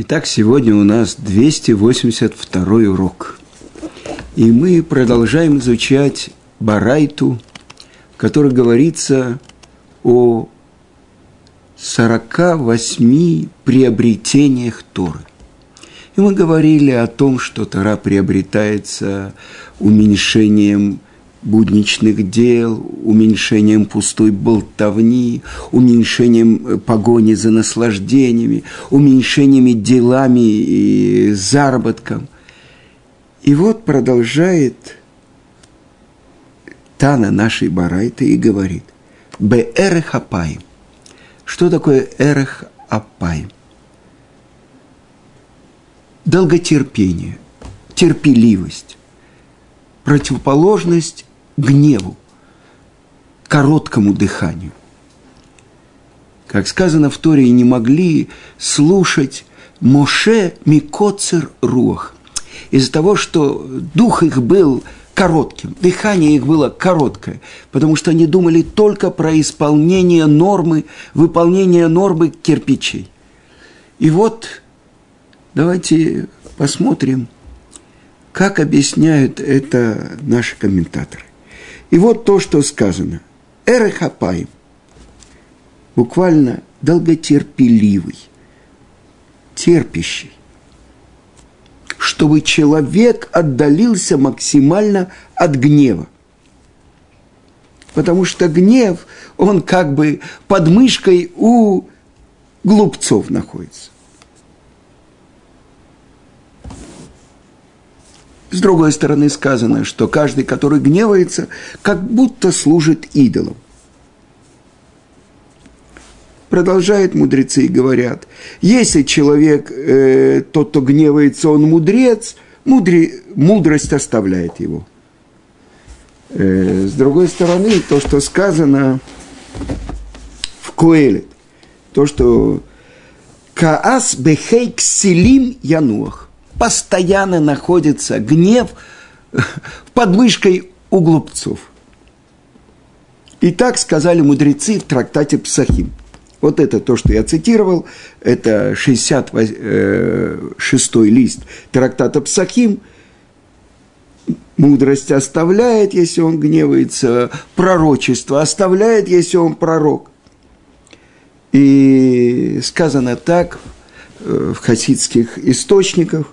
Итак, сегодня у нас 282 урок. И мы продолжаем изучать Барайту, в которой говорится о 48 приобретениях Торы. И мы говорили о том, что Тора приобретается уменьшением будничных дел, уменьшением пустой болтовни, уменьшением э, погони за наслаждениями, уменьшениями делами и заработком. И вот продолжает Тана нашей Барайты и говорит, «Бе эрех апаим». Что такое эрех апаим? Долготерпение, терпеливость, противоположность гневу, короткому дыханию. Как сказано в Торе, не могли слушать Моше Микоцер Руах. Из-за того, что дух их был коротким, дыхание их было короткое, потому что они думали только про исполнение нормы, выполнение нормы кирпичей. И вот давайте посмотрим, как объясняют это наши комментаторы. И вот то, что сказано. Эрехапаем. Буквально долготерпеливый, терпящий. Чтобы человек отдалился максимально от гнева. Потому что гнев, он как бы под мышкой у глупцов находится. С другой стороны сказано, что каждый, который гневается, как будто служит идолом. Продолжают мудрецы и говорят, если человек, э, тот, кто гневается, он мудрец, мудре, мудрость оставляет его. Э, с другой стороны, то, что сказано в Коэле, то, что Каас бехейк селим януах постоянно находится гнев под мышкой у глупцов. И так сказали мудрецы в трактате Псахим. Вот это то, что я цитировал, это 66-й э, лист трактата Псахим. Мудрость оставляет, если он гневается, пророчество оставляет, если он пророк. И сказано так э, в хасидских источниках,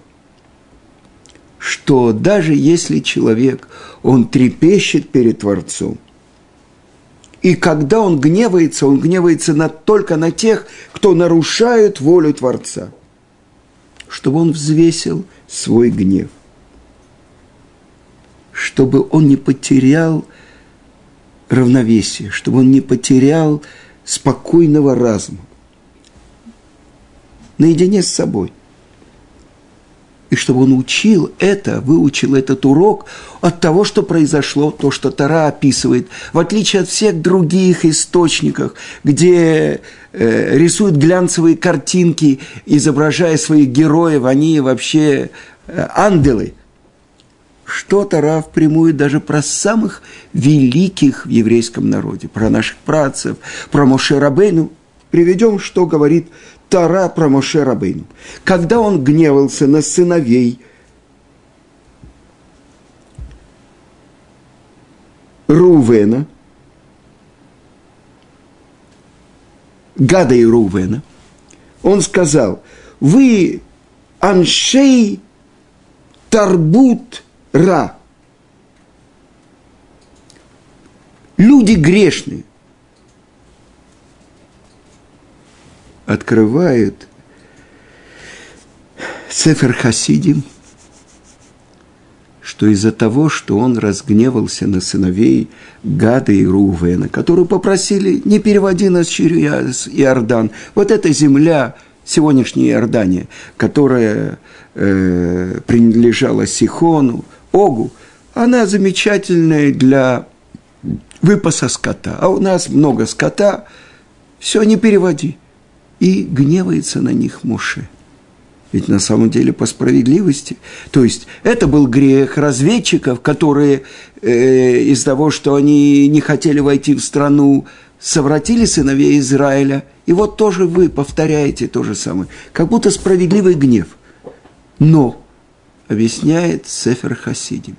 что даже если человек, он трепещет перед Творцом, и когда он гневается, он гневается на, только на тех, кто нарушает волю Творца, чтобы он взвесил свой гнев, чтобы он не потерял равновесие, чтобы он не потерял спокойного разума, наедине с собой – и чтобы он учил это, выучил этот урок от того, что произошло, то, что Тара описывает, в отличие от всех других источников, где э, рисуют глянцевые картинки, изображая своих героев, они вообще э, ангелы. Что Тара впрямую даже про самых великих в еврейском народе, про наших працев, про Моше Рабейну. Приведем, что говорит Тара про Моше Рабейну. Когда он гневался на сыновей Рувена, Гада и Рувена, он сказал, вы аншей тарбут ра. Люди грешные – открывает Сефер Хасидим, что из-за того, что он разгневался на сыновей Гада и Рувена, которые попросили, не переводи нас через Иордан, вот эта земля, сегодняшняя Иордания, которая э, принадлежала Сихону, Огу, она замечательная для выпаса скота. А у нас много скота, все, не переводи и гневается на них Моше. Ведь на самом деле по справедливости. То есть это был грех разведчиков, которые э, из-за того, что они не хотели войти в страну, совратили сыновей Израиля И вот тоже вы повторяете то же самое, как будто справедливый гнев. Но, объясняет Сефер Хасидим,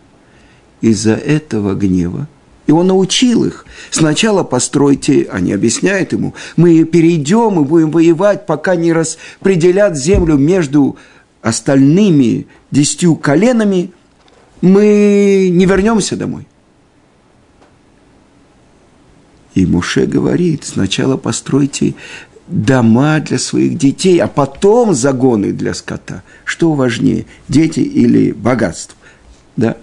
из-за этого гнева, и он научил их. Сначала постройте, они объясняют ему, мы перейдем и будем воевать, пока не распределят землю между остальными десятью коленами, мы не вернемся домой. И Муше говорит, сначала постройте дома для своих детей, а потом загоны для скота. Что важнее, дети или богатство? Да?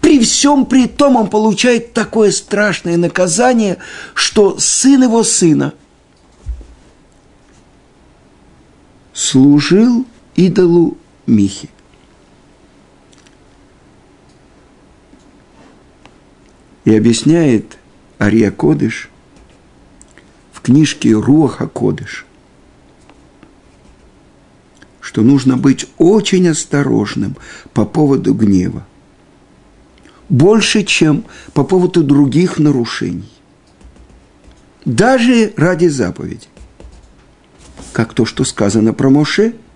При всем при том он получает такое страшное наказание, что сын его сына служил идолу Михи. И объясняет Ария Кодыш в книжке Руаха Кодыш, что нужно быть очень осторожным по поводу гнева. Больше, чем по поводу других нарушений. Даже ради заповеди. Как то, что сказано про Моше –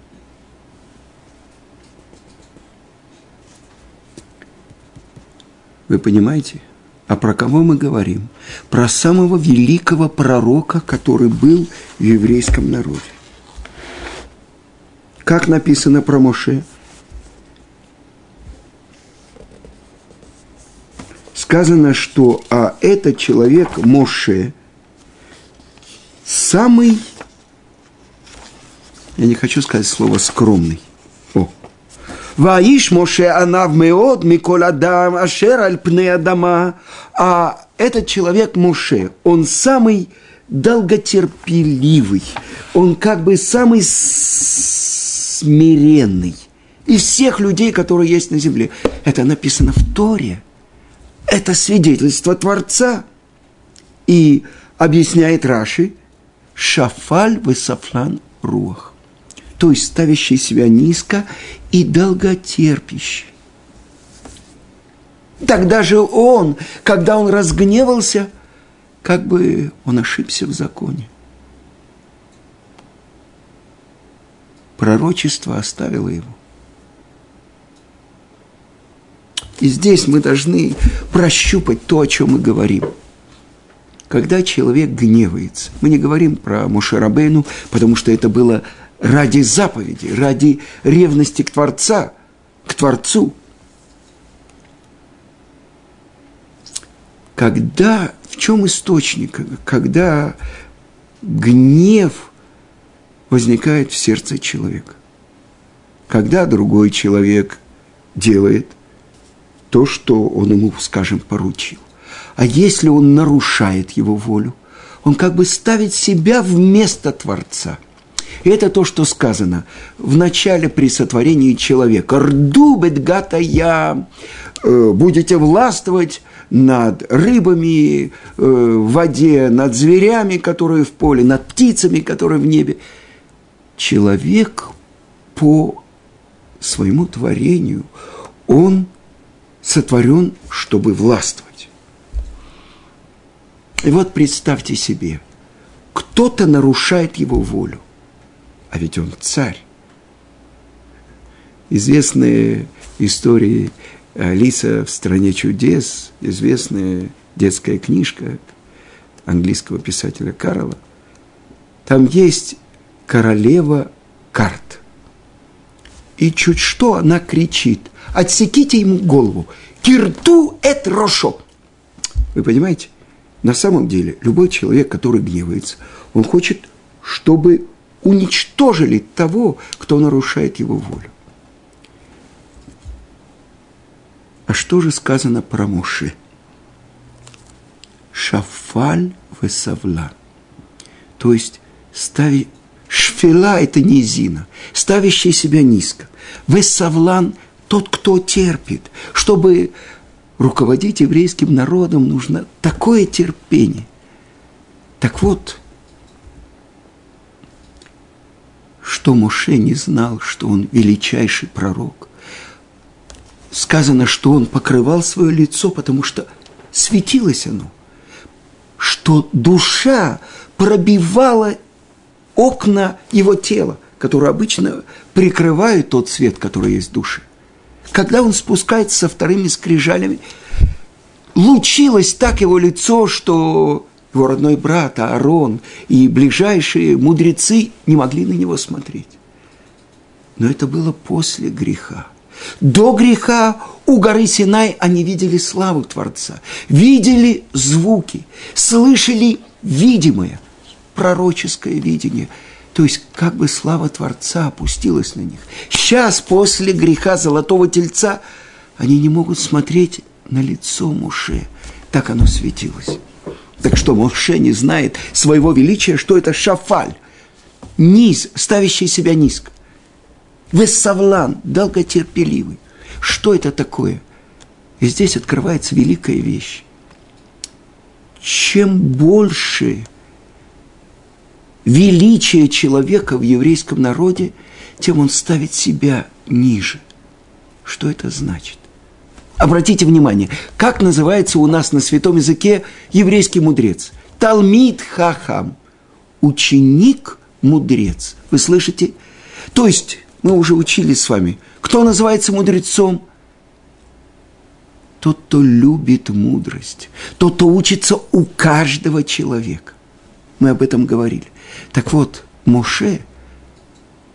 Вы понимаете? А про кого мы говорим? Про самого великого пророка, который был в еврейском народе. Как написано про Моше? Сказано, что а этот человек Моше самый, я не хочу сказать слово скромный, Ваиш Моше Анав Меод Микол Адам Ашер Аль Пне Адама. А этот человек Моше, он самый долготерпеливый, он как бы самый смиренный из всех людей, которые есть на земле. Это написано в Торе. Это свидетельство Творца. И объясняет Раши, Шафаль Весафлан Руах то есть ставящий себя низко и долготерпящий. Тогда же он, когда он разгневался, как бы он ошибся в законе. Пророчество оставило его. И здесь мы должны прощупать то, о чем мы говорим. Когда человек гневается, мы не говорим про Мушарабейну, потому что это было ради заповеди, ради ревности к Творца, к Творцу. Когда, в чем источник, когда гнев возникает в сердце человека? Когда другой человек делает то, что он ему, скажем, поручил. А если он нарушает его волю, он как бы ставит себя вместо Творца – и это то, что сказано в начале при сотворении человека. «Рду я» э, будете властвовать над рыбами э, в воде, над зверями, которые в поле, над птицами, которые в небе. Человек по своему творению, он сотворен, чтобы властвовать. И вот представьте себе, кто-то нарушает его волю а ведь он царь. Известные истории Алиса в стране чудес, известная детская книжка английского писателя Карла. Там есть королева карт. И чуть что она кричит, отсеките ему голову, кирту эт рошо. Вы понимаете? На самом деле, любой человек, который гневается, он хочет, чтобы уничтожили того, кто нарушает его волю. А что же сказано про Муши? Шафаль весавла. То есть стави... Шфела – это низина, ставящий себя низко. Весавлан – тот, кто терпит. Чтобы руководить еврейским народом, нужно такое терпение. Так вот, что Моше не знал, что он величайший пророк. Сказано, что он покрывал свое лицо, потому что светилось оно, что душа пробивала окна его тела, которые обычно прикрывают тот свет, который есть в душе. Когда он спускается со вторыми скрижалями, лучилось так его лицо, что его родной брат Аарон и ближайшие мудрецы не могли на него смотреть. Но это было после греха. До греха у горы Синай они видели славу Творца, видели звуки, слышали видимое, пророческое видение. То есть как бы слава Творца опустилась на них. Сейчас, после греха Золотого Тельца, они не могут смотреть на лицо Муше. Так оно светилось. Так что Моше не знает своего величия, что это шафаль, низ, ставящий себя низко. Вессавлан, долготерпеливый. Что это такое? И здесь открывается великая вещь. Чем больше величия человека в еврейском народе, тем он ставит себя ниже. Что это значит? Обратите внимание, как называется у нас на святом языке еврейский мудрец? Талмид хахам. Ученик мудрец. Вы слышите? То есть, мы уже учились с вами. Кто называется мудрецом? Тот, кто любит мудрость. Тот, кто учится у каждого человека. Мы об этом говорили. Так вот, Моше,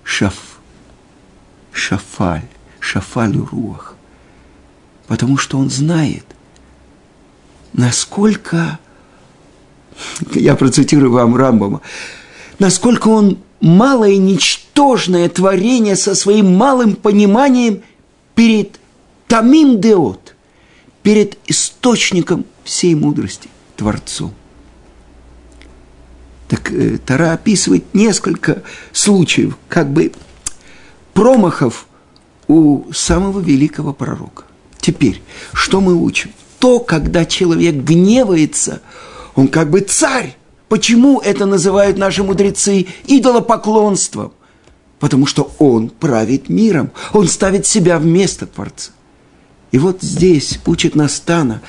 шаф, шафаль, шафаль руах потому что он знает, насколько, я процитирую вам Рамбама, насколько он малое ничтожное творение со своим малым пониманием перед Тамим Деот, перед источником всей мудрости, Творцом. Так э, Тара описывает несколько случаев, как бы промахов у самого великого пророка. Теперь, что мы учим? То, когда человек гневается, он как бы царь. Почему это называют наши мудрецы идолопоклонством? Потому что он правит миром, он ставит себя вместо Творца. И вот здесь учит Настана,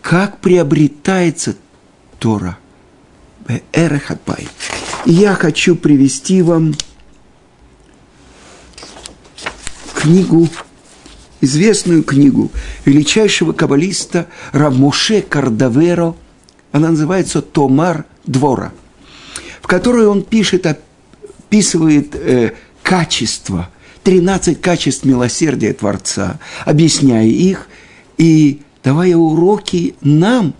как приобретается Тора. Эрехапай. Я хочу привести вам книгу известную книгу величайшего каббалиста Равмуше Кардаверо, она называется «Томар двора», в которой он пишет, описывает э, качества, 13 качеств милосердия Творца, объясняя их и давая уроки нам,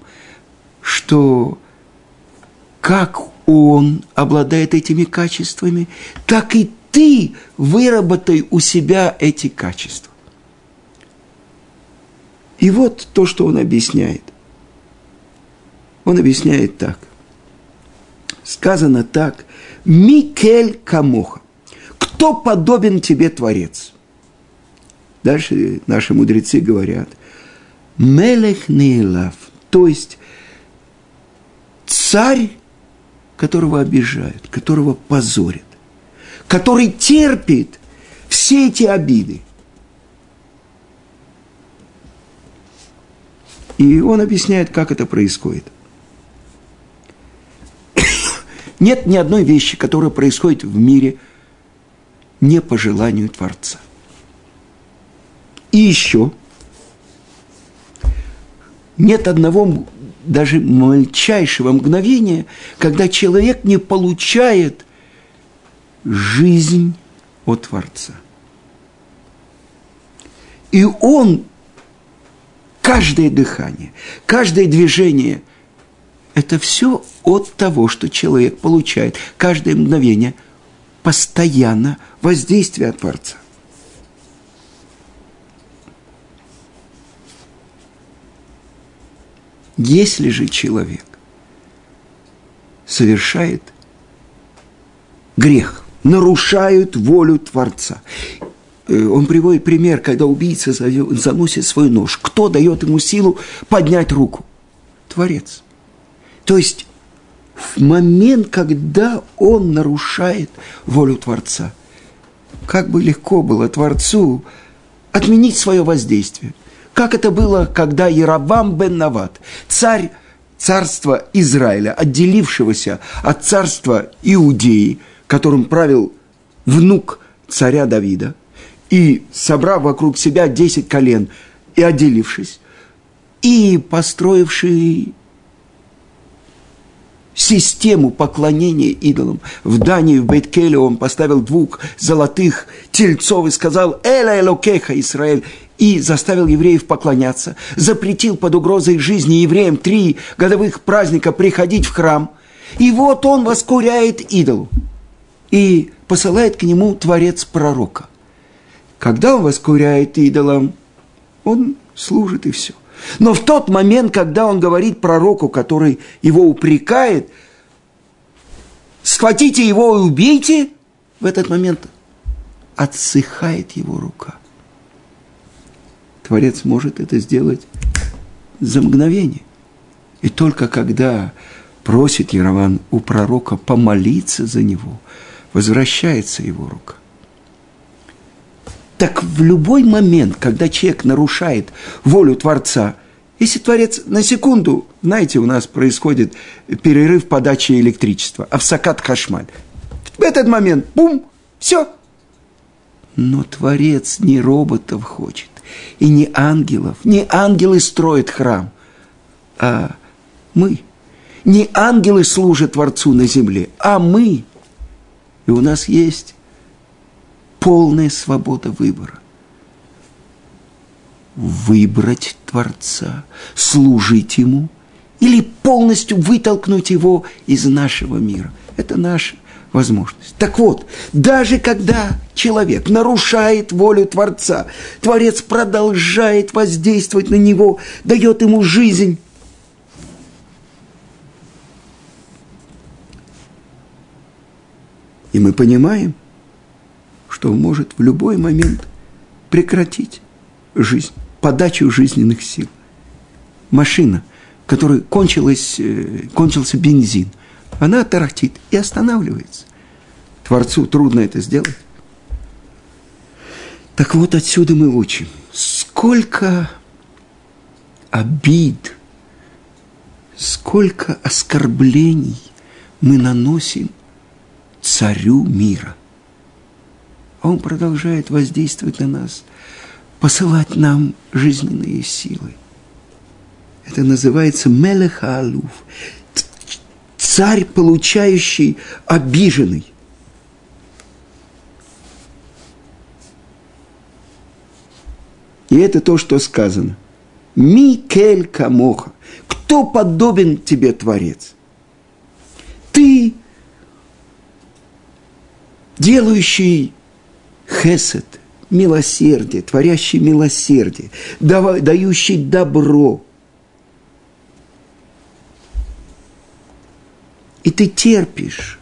что как он обладает этими качествами, так и ты выработай у себя эти качества. И вот то, что он объясняет. Он объясняет так. Сказано так. Микель Камоха. Кто подобен тебе, Творец? Дальше наши мудрецы говорят. Мелех Нейлав. То есть царь, которого обижают, которого позорят, который терпит все эти обиды – И он объясняет, как это происходит. Нет ни одной вещи, которая происходит в мире не по желанию Творца. И еще нет одного даже мельчайшего мгновения, когда человек не получает жизнь от Творца. И он каждое дыхание, каждое движение – это все от того, что человек получает каждое мгновение постоянно воздействие от Творца. Если же человек совершает грех, нарушает волю Творца Э, он приводит пример, когда убийца заносит свой нож. Кто дает ему силу поднять руку? Творец. То есть в момент, когда он нарушает волю Творца, как бы легко было Творцу отменить свое воздействие. Как это было, когда Яровам бен Нават, царь царства Израиля, отделившегося от царства Иудеи, которым правил внук царя Давида, и собрав вокруг себя десять колен, и отделившись, и построивший систему поклонения идолам. В Дании, в Бейткеле он поставил двух золотых тельцов и сказал «Эла Элокеха, Израиль!» И заставил евреев поклоняться, запретил под угрозой жизни евреям три годовых праздника приходить в храм. И вот он воскуряет идолу и посылает к нему творец пророка. Когда он воскуряет идолам, он служит и все. Но в тот момент, когда он говорит пророку, который его упрекает, схватите его и убейте, в этот момент отсыхает его рука. Творец может это сделать за мгновение. И только когда просит Ярован у пророка помолиться за него, возвращается его рука. Так в любой момент, когда человек нарушает волю Творца, если Творец на секунду, знаете, у нас происходит перерыв подачи электричества, а в сакат хашмаль. В этот момент, бум, все. Но Творец не роботов хочет, и не ангелов. Не ангелы строят храм, а мы. Не ангелы служат Творцу на земле, а мы. И у нас есть полная свобода выбора. Выбрать Творца, служить Ему или полностью вытолкнуть Его из нашего мира. Это наша возможность. Так вот, даже когда человек нарушает волю Творца, Творец продолжает воздействовать на него, дает ему жизнь. И мы понимаем, что он может в любой момент прекратить жизнь, подачу жизненных сил. Машина, которой кончилась, э, кончился бензин, она тарахтит и останавливается. Творцу трудно это сделать. Так вот отсюда мы учим, сколько обид, сколько оскорблений мы наносим царю мира – а Он продолжает воздействовать на нас, посылать нам жизненные силы. Это называется Мелехалуф, царь, получающий обиженный. И это то, что сказано. Микель Камоха. Кто подобен тебе, Творец? Ты, делающий хесед, милосердие, творящий милосердие, дающий добро. И ты терпишь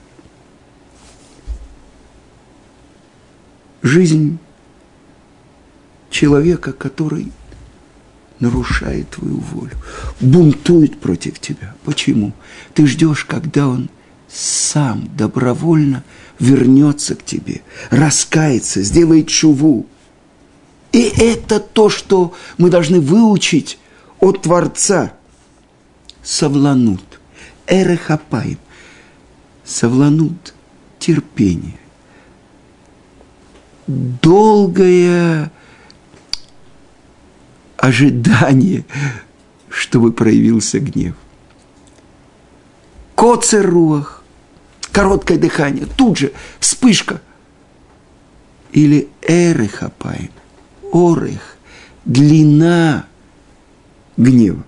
жизнь человека, который нарушает твою волю, бунтует против тебя. Почему? Ты ждешь, когда он сам добровольно вернется к тебе, раскается, сделает чуву. И это то, что мы должны выучить от Творца. Савланут, эрехапаем, савланут, терпение. Долгое ожидание, чтобы проявился гнев. Коцеруах, короткое дыхание, тут же вспышка. Или эрехапаем, орех, длина гнева.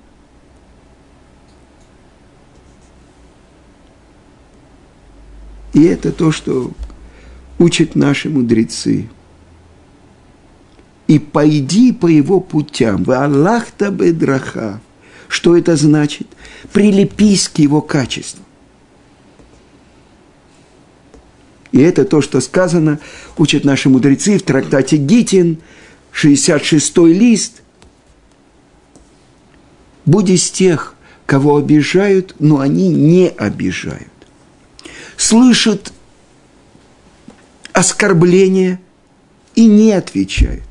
И это то, что учат наши мудрецы. И пойди по его путям, в Аллахта бедраха. Что это значит? Прилепись к его качеству. И это то, что сказано, учат наши мудрецы в трактате Гитин, 66-й лист. Будь из тех, кого обижают, но они не обижают. Слышат оскорбления и не отвечают.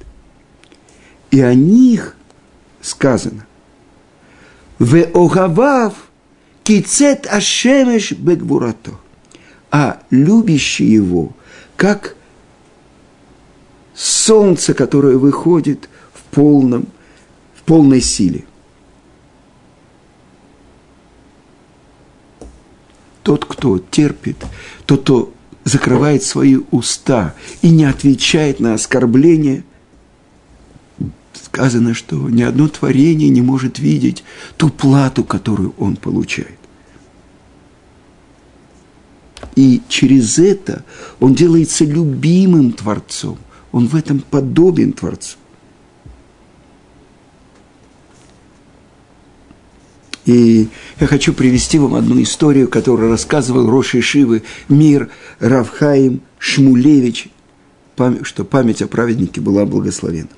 И о них сказано. В огавав кицет ашемеш бегвурато а любящий его, как солнце, которое выходит в, полном, в полной силе. Тот, кто терпит, тот, кто закрывает свои уста и не отвечает на оскорбление, сказано, что ни одно творение не может видеть ту плату, которую он получает. И через это он делается любимым Творцом. Он в этом подобен Творцу. И я хочу привести вам одну историю, которую рассказывал Роши Шивы Мир Равхаим Шмулевич, что память о праведнике была благословена.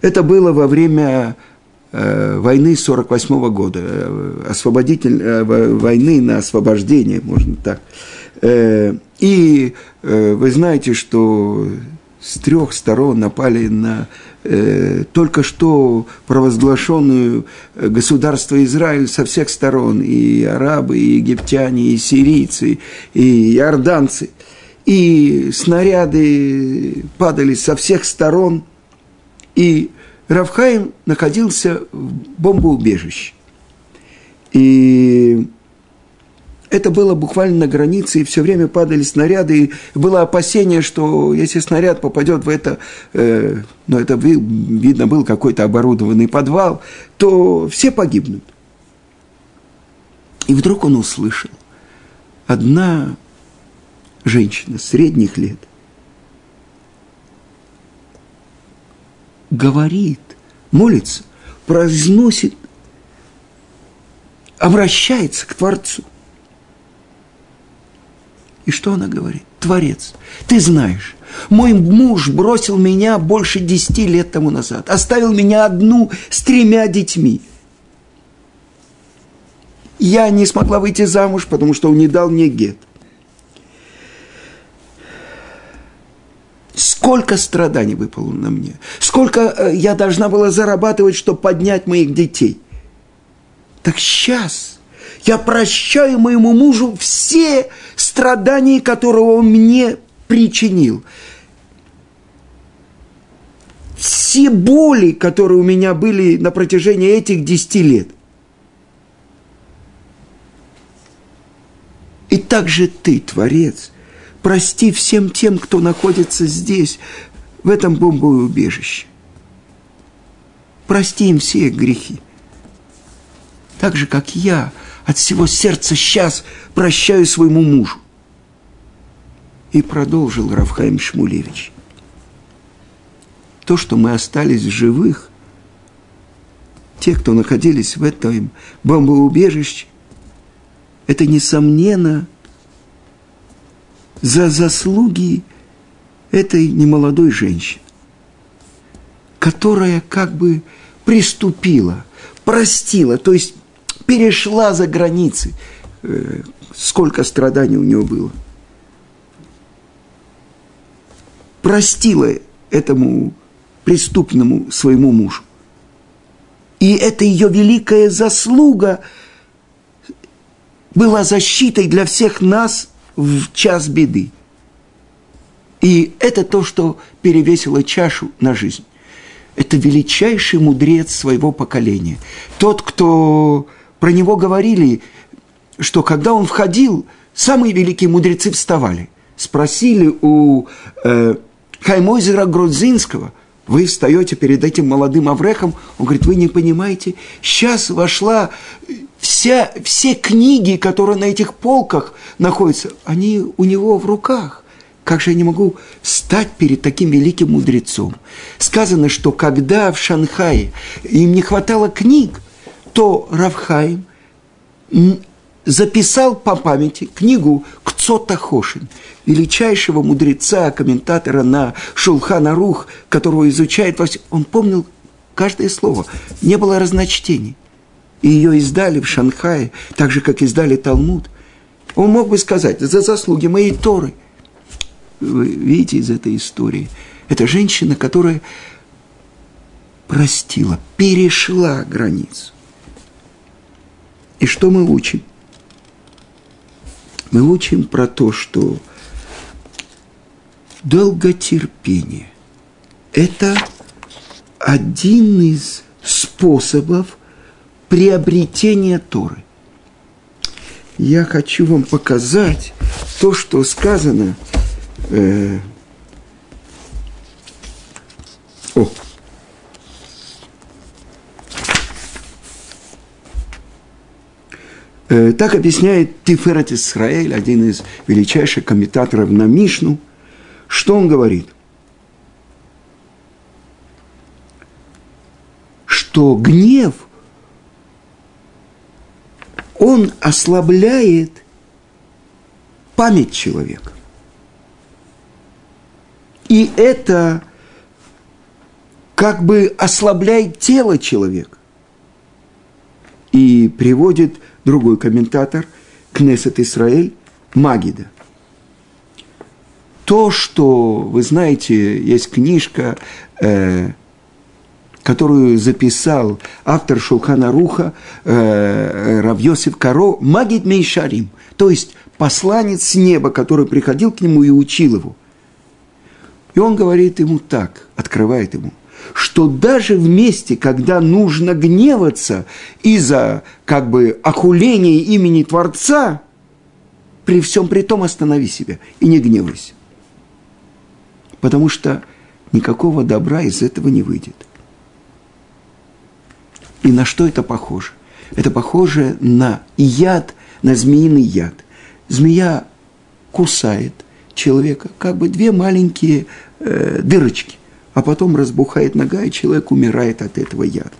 Это было во время э, войны 48 -го года, э, освободитель, э, войны на освобождение, можно так. И вы знаете, что с трех сторон напали на э, только что провозглашенную э, государство Израиль со всех сторон, и арабы, и египтяне, и сирийцы, и иорданцы. И снаряды падали со всех сторон, и Равхаим находился в бомбоубежище. И это было буквально на границе, и все время падали снаряды, и было опасение, что если снаряд попадет в это, э, ну это видно был какой-то оборудованный подвал, то все погибнут. И вдруг он услышал, одна женщина средних лет говорит, молится, произносит, обращается к Творцу. И что она говорит? Творец, ты знаешь, мой муж бросил меня больше десяти лет тому назад, оставил меня одну с тремя детьми. Я не смогла выйти замуж, потому что он не дал мне гет. Сколько страданий выпало на мне, сколько э, я должна была зарабатывать, чтобы поднять моих детей. Так сейчас я прощаю моему мужу все страдания, которые он мне причинил. Все боли, которые у меня были на протяжении этих десяти лет. И также ты, Творец, прости всем тем, кто находится здесь, в этом бомбоубежище. Прости им все грехи. Так же, как я – от всего сердца сейчас прощаю своему мужу. И продолжил Равхаим Шмулевич. То, что мы остались живых, те, кто находились в этом бомбоубежище, это, несомненно, за заслуги этой немолодой женщины, которая как бы приступила, простила, то есть перешла за границы. Э, сколько страданий у него было. Простила этому преступному своему мужу. И это ее великая заслуга была защитой для всех нас в час беды. И это то, что перевесило чашу на жизнь. Это величайший мудрец своего поколения. Тот, кто про него говорили, что когда он входил, самые великие мудрецы вставали. Спросили у э, Хаймойзера Грузинского, вы встаете перед этим молодым Аврехом, он говорит, вы не понимаете, сейчас вошла вся, все книги, которые на этих полках находятся, они у него в руках. Как же я не могу стать перед таким великим мудрецом? Сказано, что когда в Шанхае им не хватало книг, то Равхайм записал по памяти книгу Кцота Хошин, величайшего мудреца, комментатора на Шулхана Рух, которого изучает во Он помнил каждое слово, не было разночтений. И ее издали в Шанхае, так же, как издали Талмуд. Он мог бы сказать, за заслуги моей Торы. Вы видите из этой истории, это женщина, которая простила, перешла границу. И что мы учим? мы учим про то, что долготерпение – это один из способов приобретения Торы. Я хочу вам показать то, что сказано. Э, о, так объясняет Тиферет Исраэль, один из величайших комментаторов на Мишну. Что он говорит? Что гнев, он ослабляет память человека. И это как бы ослабляет тело человека. И приводит другой комментатор, Кнесет Исраэль, Магида. То, что, вы знаете, есть книжка, э, которую записал автор Шулхана Руха э, Равьосиф Каро, Магид Мейшарим, то есть посланец с неба, который приходил к нему и учил его. И он говорит ему так, открывает ему – что даже в месте, когда нужно гневаться из-за как бы охуления имени Творца, при всем при том останови себя и не гневайся. Потому что никакого добра из этого не выйдет. И на что это похоже? Это похоже на яд, на змеиный яд. Змея кусает человека, как бы две маленькие э, дырочки а потом разбухает нога, и человек умирает от этого яда.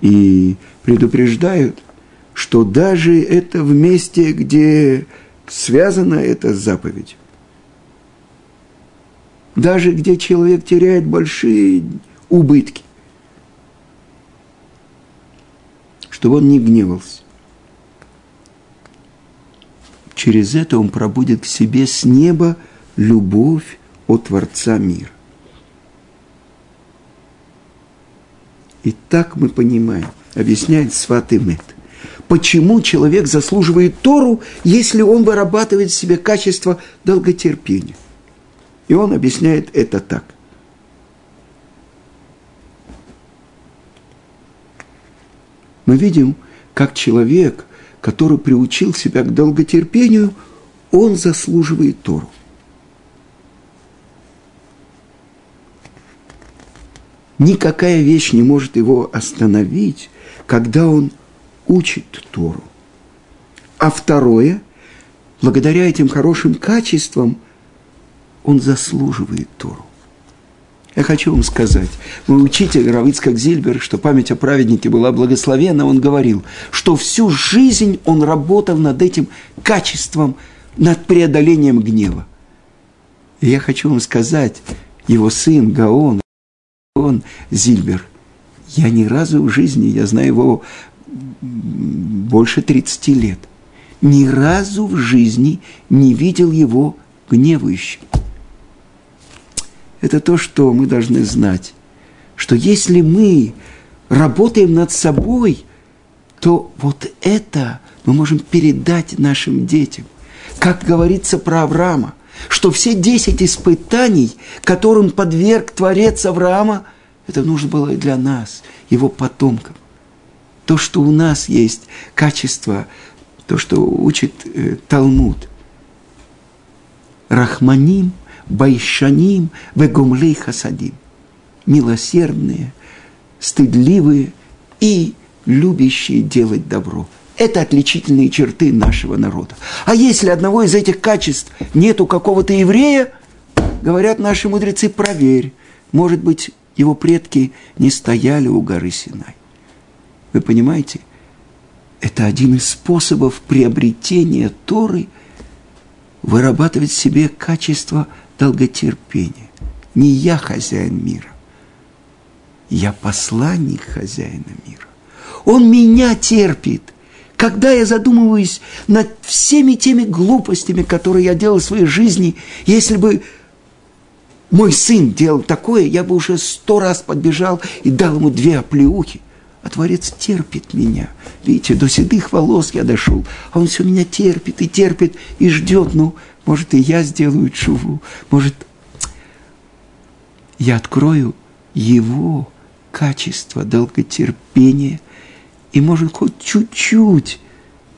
И предупреждают, что даже это в месте, где связана эта заповедь, даже где человек теряет большие убытки, чтобы он не гневался через это он пробудет к себе с неба любовь от Творца мира. И так мы понимаем, объясняет Сват Имет, почему человек заслуживает Тору, если он вырабатывает в себе качество долготерпения. И он объясняет это так. Мы видим, как человек – который приучил себя к долготерпению, он заслуживает Тору. Никакая вещь не может его остановить, когда он учит Тору. А второе, благодаря этим хорошим качествам, он заслуживает Тору. Я хочу вам сказать, мой учитель Равицкак Зильбер, что память о праведнике была благословенна, он говорил, что всю жизнь он работал над этим качеством, над преодолением гнева. И я хочу вам сказать, его сын Гаон, он Зильбер, я ни разу в жизни, я знаю его больше 30 лет, ни разу в жизни не видел его гневающим это то, что мы должны знать, что если мы работаем над собой, то вот это мы можем передать нашим детям. Как говорится про Авраама, что все десять испытаний, которым подверг Творец Авраама, это нужно было и для нас, его потомков. То, что у нас есть качество, то, что учит э, Талмуд. Рахманим – байшаним вегумлей хасадим. Милосердные, стыдливые и любящие делать добро. Это отличительные черты нашего народа. А если одного из этих качеств нет у какого-то еврея, говорят наши мудрецы, проверь. Может быть, его предки не стояли у горы Синай. Вы понимаете? Это один из способов приобретения Торы – вырабатывать в себе качество – долготерпение. Не я хозяин мира. Я посланник хозяина мира. Он меня терпит. Когда я задумываюсь над всеми теми глупостями, которые я делал в своей жизни, если бы мой сын делал такое, я бы уже сто раз подбежал и дал ему две оплеухи. А Творец терпит меня. Видите, до седых волос я дошел, а он все меня терпит и терпит и ждет. Ну, может, и я сделаю чуву, может, я открою его качество долготерпения и, может, хоть чуть-чуть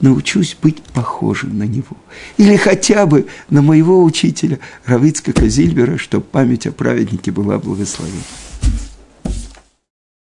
научусь быть похожим на него. Или хотя бы на моего учителя Равицка Казильбера, чтобы память о праведнике была благословена.